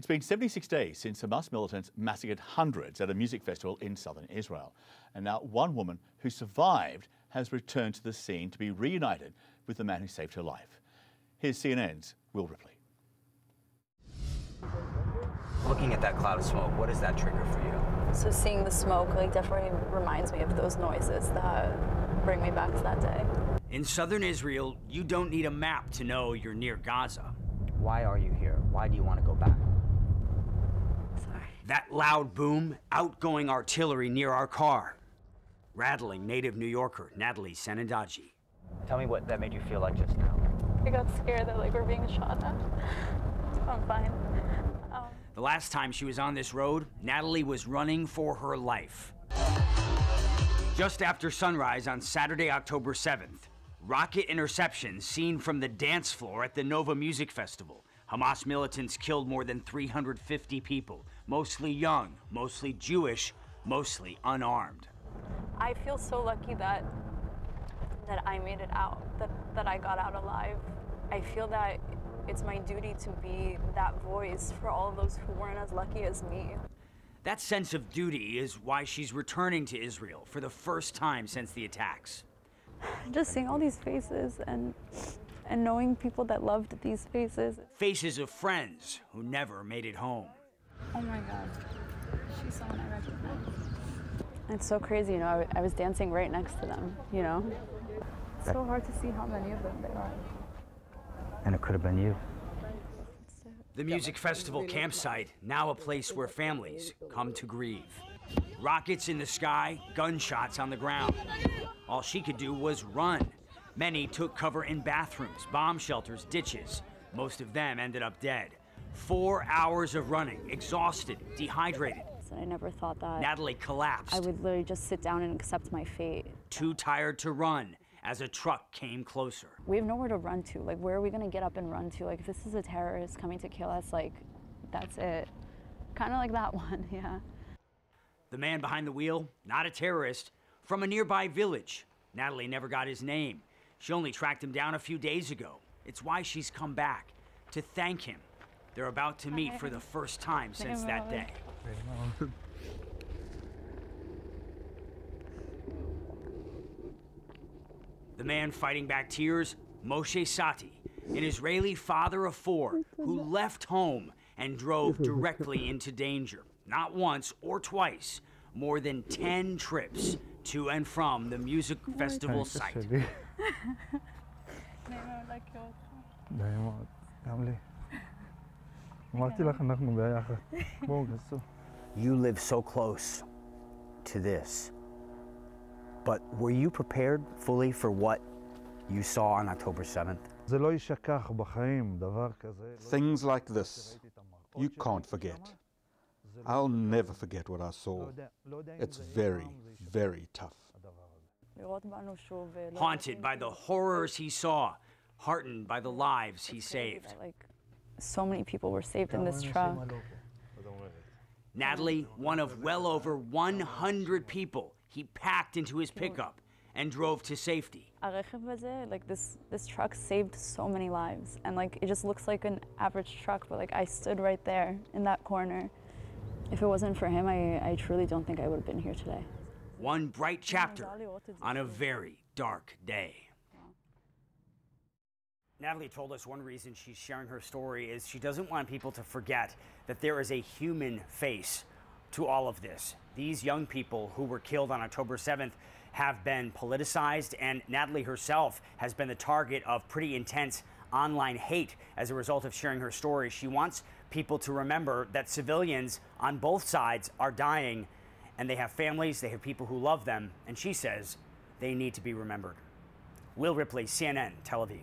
It's been 76 days since Hamas militants massacred hundreds at a music festival in southern Israel. And now one woman who survived has returned to the scene to be reunited with the man who saved her life. Here's CNN's Will Ripley. Looking at that cloud of smoke, what does that trigger for you? So seeing the smoke like definitely reminds me of those noises that bring me back to that day. In southern Israel, you don't need a map to know you're near Gaza. Why are you here? Why do you want to go back? Sorry. That loud boom, outgoing artillery near our car. Rattling native New Yorker Natalie Sanandaji. Tell me what that made you feel like just now. I got scared that like we're being shot at. I'm fine. Um, The last time she was on this road, Natalie was running for her life. Just after sunrise on Saturday, October 7th, rocket interceptions seen from the dance floor at the Nova Music Festival. Hamas militants killed more than 350 people, mostly young, mostly Jewish, mostly unarmed. I feel so lucky that that I made it out, that that I got out alive. I feel that it's my duty to be that voice for all of those who weren't as lucky as me. That sense of duty is why she's returning to Israel for the first time since the attacks. Just seeing all these faces and and knowing people that loved these faces. Faces of friends who never made it home. Oh my God, she's someone I recognize. It's so crazy, you know. I, I was dancing right next to them, you know. It's so hard to see how many of them there are. And it could have been you. The music festival campsite, now a place where families come to grieve. Rockets in the sky, gunshots on the ground. All she could do was run. Many took cover in bathrooms, bomb shelters, ditches. Most of them ended up dead. Four hours of running, exhausted, dehydrated. I never thought that Natalie collapsed, I would literally just sit down and accept my fate. too tired to run as a truck came closer. We have nowhere to run to. Like, where are we gonna get up and run to? Like, if this is a terrorist coming to kill us, like, that's it. Kind of like that one, yeah. The man behind the wheel, not a terrorist, from a nearby village. Natalie never got his name. She only tracked him down a few days ago. It's why she's come back, to thank him. They're about to meet for the first time since that day. The man fighting back tears, Moshe Sati, an Israeli father of four who left home and drove directly into danger. Not once or twice, more than 10 trips to and from the music oh festival site. You live so close to this. But were you prepared fully for what you saw on October 7th? Things like this, you can't forget. I'll never forget what I saw. It's very, very tough. Haunted by the horrors he saw, heartened by the lives he saved. Like, so many people were saved in this truck. Natalie, one of well over 100 people he packed into his pickup and drove to safety. Like this, this truck saved so many lives, and like it just looks like an average truck, but like I stood right there in that corner. If it wasn't for him, I, I truly don't think I would have been here today. One bright chapter on a very dark day. Natalie told us one reason she's sharing her story is she doesn't want people to forget that there is a human face to all of this. These young people who were killed on October 7th have been politicized, and Natalie herself has been the target of pretty intense online hate as a result of sharing her story. She wants people to remember that civilians on both sides are dying, and they have families, they have people who love them, and she says they need to be remembered. Will Ripley, CNN, Tel Aviv.